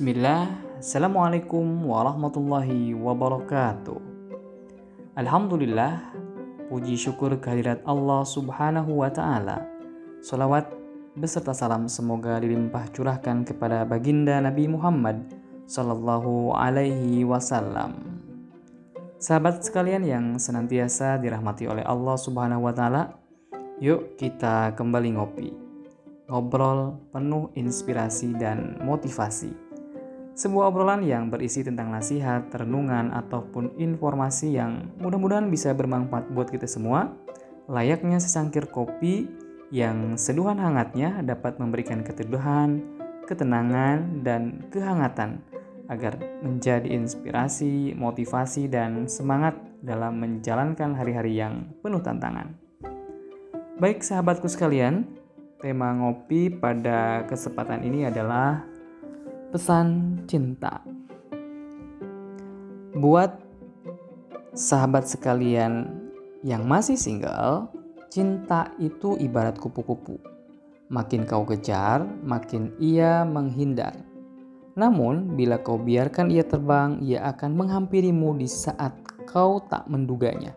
Bismillah, Assalamualaikum warahmatullahi wabarakatuh. Alhamdulillah, puji syukur kehadirat Allah subhanahu wa ta'ala. Salawat beserta salam semoga dilimpah curahkan kepada baginda Nabi Muhammad sallallahu alaihi wasallam. Sahabat sekalian yang senantiasa dirahmati oleh Allah subhanahu wa ta'ala, yuk kita kembali ngopi. Ngobrol penuh inspirasi dan motivasi sebuah obrolan yang berisi tentang nasihat, renungan, ataupun informasi yang mudah-mudahan bisa bermanfaat buat kita semua. Layaknya sesangkir kopi yang seduhan hangatnya dapat memberikan keteduhan, ketenangan, dan kehangatan agar menjadi inspirasi, motivasi, dan semangat dalam menjalankan hari-hari yang penuh tantangan. Baik sahabatku sekalian, tema ngopi pada kesempatan ini adalah pesan cinta. Buat sahabat sekalian yang masih single, cinta itu ibarat kupu-kupu. Makin kau kejar, makin ia menghindar. Namun, bila kau biarkan ia terbang, ia akan menghampirimu di saat kau tak menduganya.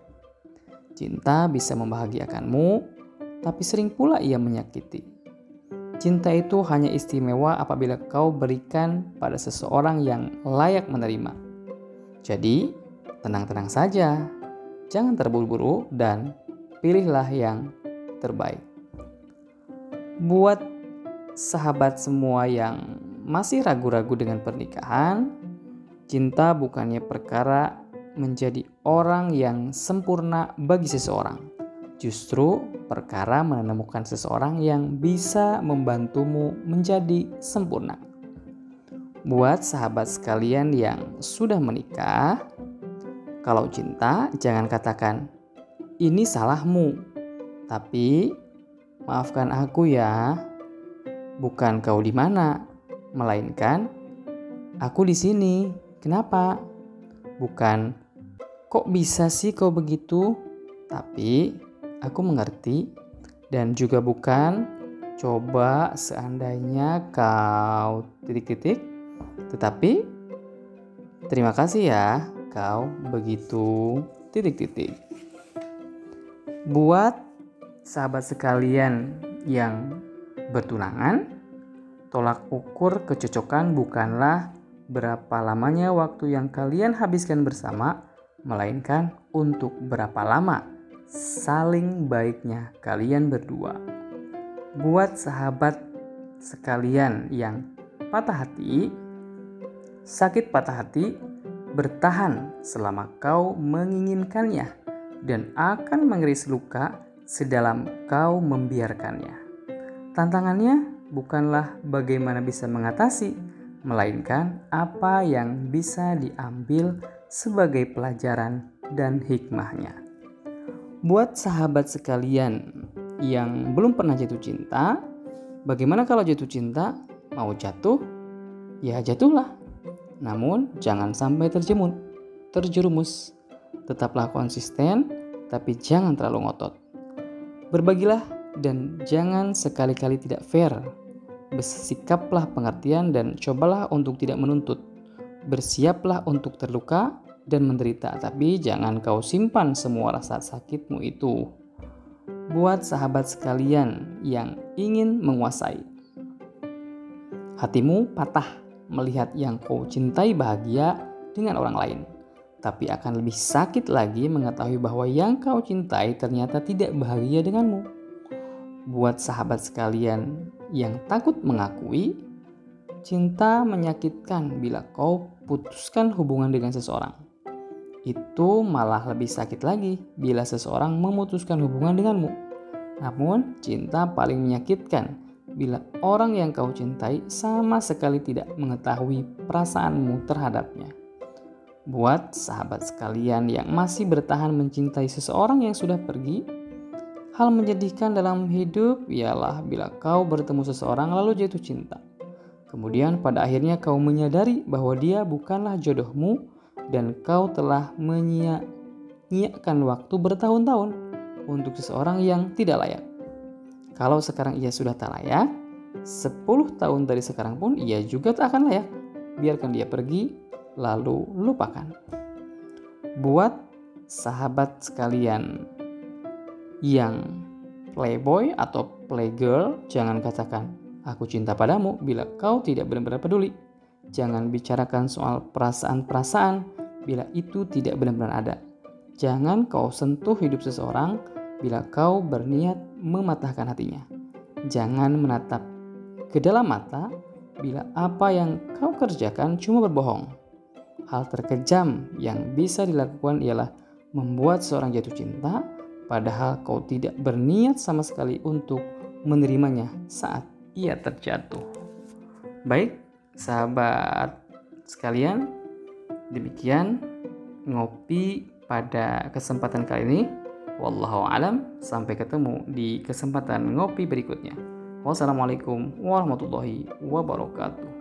Cinta bisa membahagiakanmu, tapi sering pula ia menyakiti. Cinta itu hanya istimewa apabila kau berikan pada seseorang yang layak menerima. Jadi, tenang-tenang saja, jangan terburu-buru, dan pilihlah yang terbaik. Buat sahabat semua yang masih ragu-ragu dengan pernikahan, cinta bukannya perkara menjadi orang yang sempurna bagi seseorang Justru perkara menemukan seseorang yang bisa membantumu menjadi sempurna. Buat sahabat sekalian yang sudah menikah, kalau cinta jangan katakan ini salahmu, tapi maafkan aku ya. Bukan kau di mana, melainkan aku di sini. Kenapa? Bukan kok bisa sih kau begitu? Tapi Aku mengerti dan juga bukan coba seandainya kau titik-titik tetapi terima kasih ya kau begitu titik-titik. Buat sahabat sekalian yang bertunangan, tolak ukur kecocokan bukanlah berapa lamanya waktu yang kalian habiskan bersama, melainkan untuk berapa lama saling baiknya kalian berdua. Buat sahabat sekalian yang patah hati, sakit patah hati, bertahan selama kau menginginkannya dan akan mengeris luka sedalam kau membiarkannya. Tantangannya bukanlah bagaimana bisa mengatasi, melainkan apa yang bisa diambil sebagai pelajaran dan hikmahnya. Buat sahabat sekalian yang belum pernah jatuh cinta, bagaimana kalau jatuh cinta mau jatuh? Ya jatuhlah. Namun jangan sampai terjemun, terjerumus. Tetaplah konsisten, tapi jangan terlalu ngotot. Berbagilah dan jangan sekali-kali tidak fair. Bersikaplah pengertian dan cobalah untuk tidak menuntut. Bersiaplah untuk terluka dan menderita, tapi jangan kau simpan semua rasa sakitmu itu. Buat sahabat sekalian yang ingin menguasai, hatimu patah melihat yang kau cintai bahagia dengan orang lain, tapi akan lebih sakit lagi mengetahui bahwa yang kau cintai ternyata tidak bahagia denganmu. Buat sahabat sekalian yang takut mengakui, cinta menyakitkan bila kau putuskan hubungan dengan seseorang itu malah lebih sakit lagi bila seseorang memutuskan hubungan denganmu. Namun, cinta paling menyakitkan bila orang yang kau cintai sama sekali tidak mengetahui perasaanmu terhadapnya. Buat sahabat sekalian yang masih bertahan mencintai seseorang yang sudah pergi, hal menyedihkan dalam hidup ialah bila kau bertemu seseorang lalu jatuh cinta. Kemudian pada akhirnya kau menyadari bahwa dia bukanlah jodohmu dan kau telah menyia-nyiakan waktu bertahun-tahun untuk seseorang yang tidak layak. Kalau sekarang ia sudah tak layak, 10 tahun dari sekarang pun ia juga tak akan layak. biarkan dia pergi, lalu lupakan. Buat sahabat sekalian yang playboy atau playgirl, jangan katakan, aku cinta padamu bila kau tidak benar-benar peduli. Jangan bicarakan soal perasaan-perasaan bila itu tidak benar-benar ada. Jangan kau sentuh hidup seseorang bila kau berniat mematahkan hatinya. Jangan menatap ke dalam mata bila apa yang kau kerjakan cuma berbohong. Hal terkejam yang bisa dilakukan ialah membuat seorang jatuh cinta padahal kau tidak berniat sama sekali untuk menerimanya saat ia terjatuh. Baik, sahabat sekalian, demikian ngopi pada kesempatan kali ini. Wallahu alam, sampai ketemu di kesempatan ngopi berikutnya. Wassalamualaikum warahmatullahi wabarakatuh.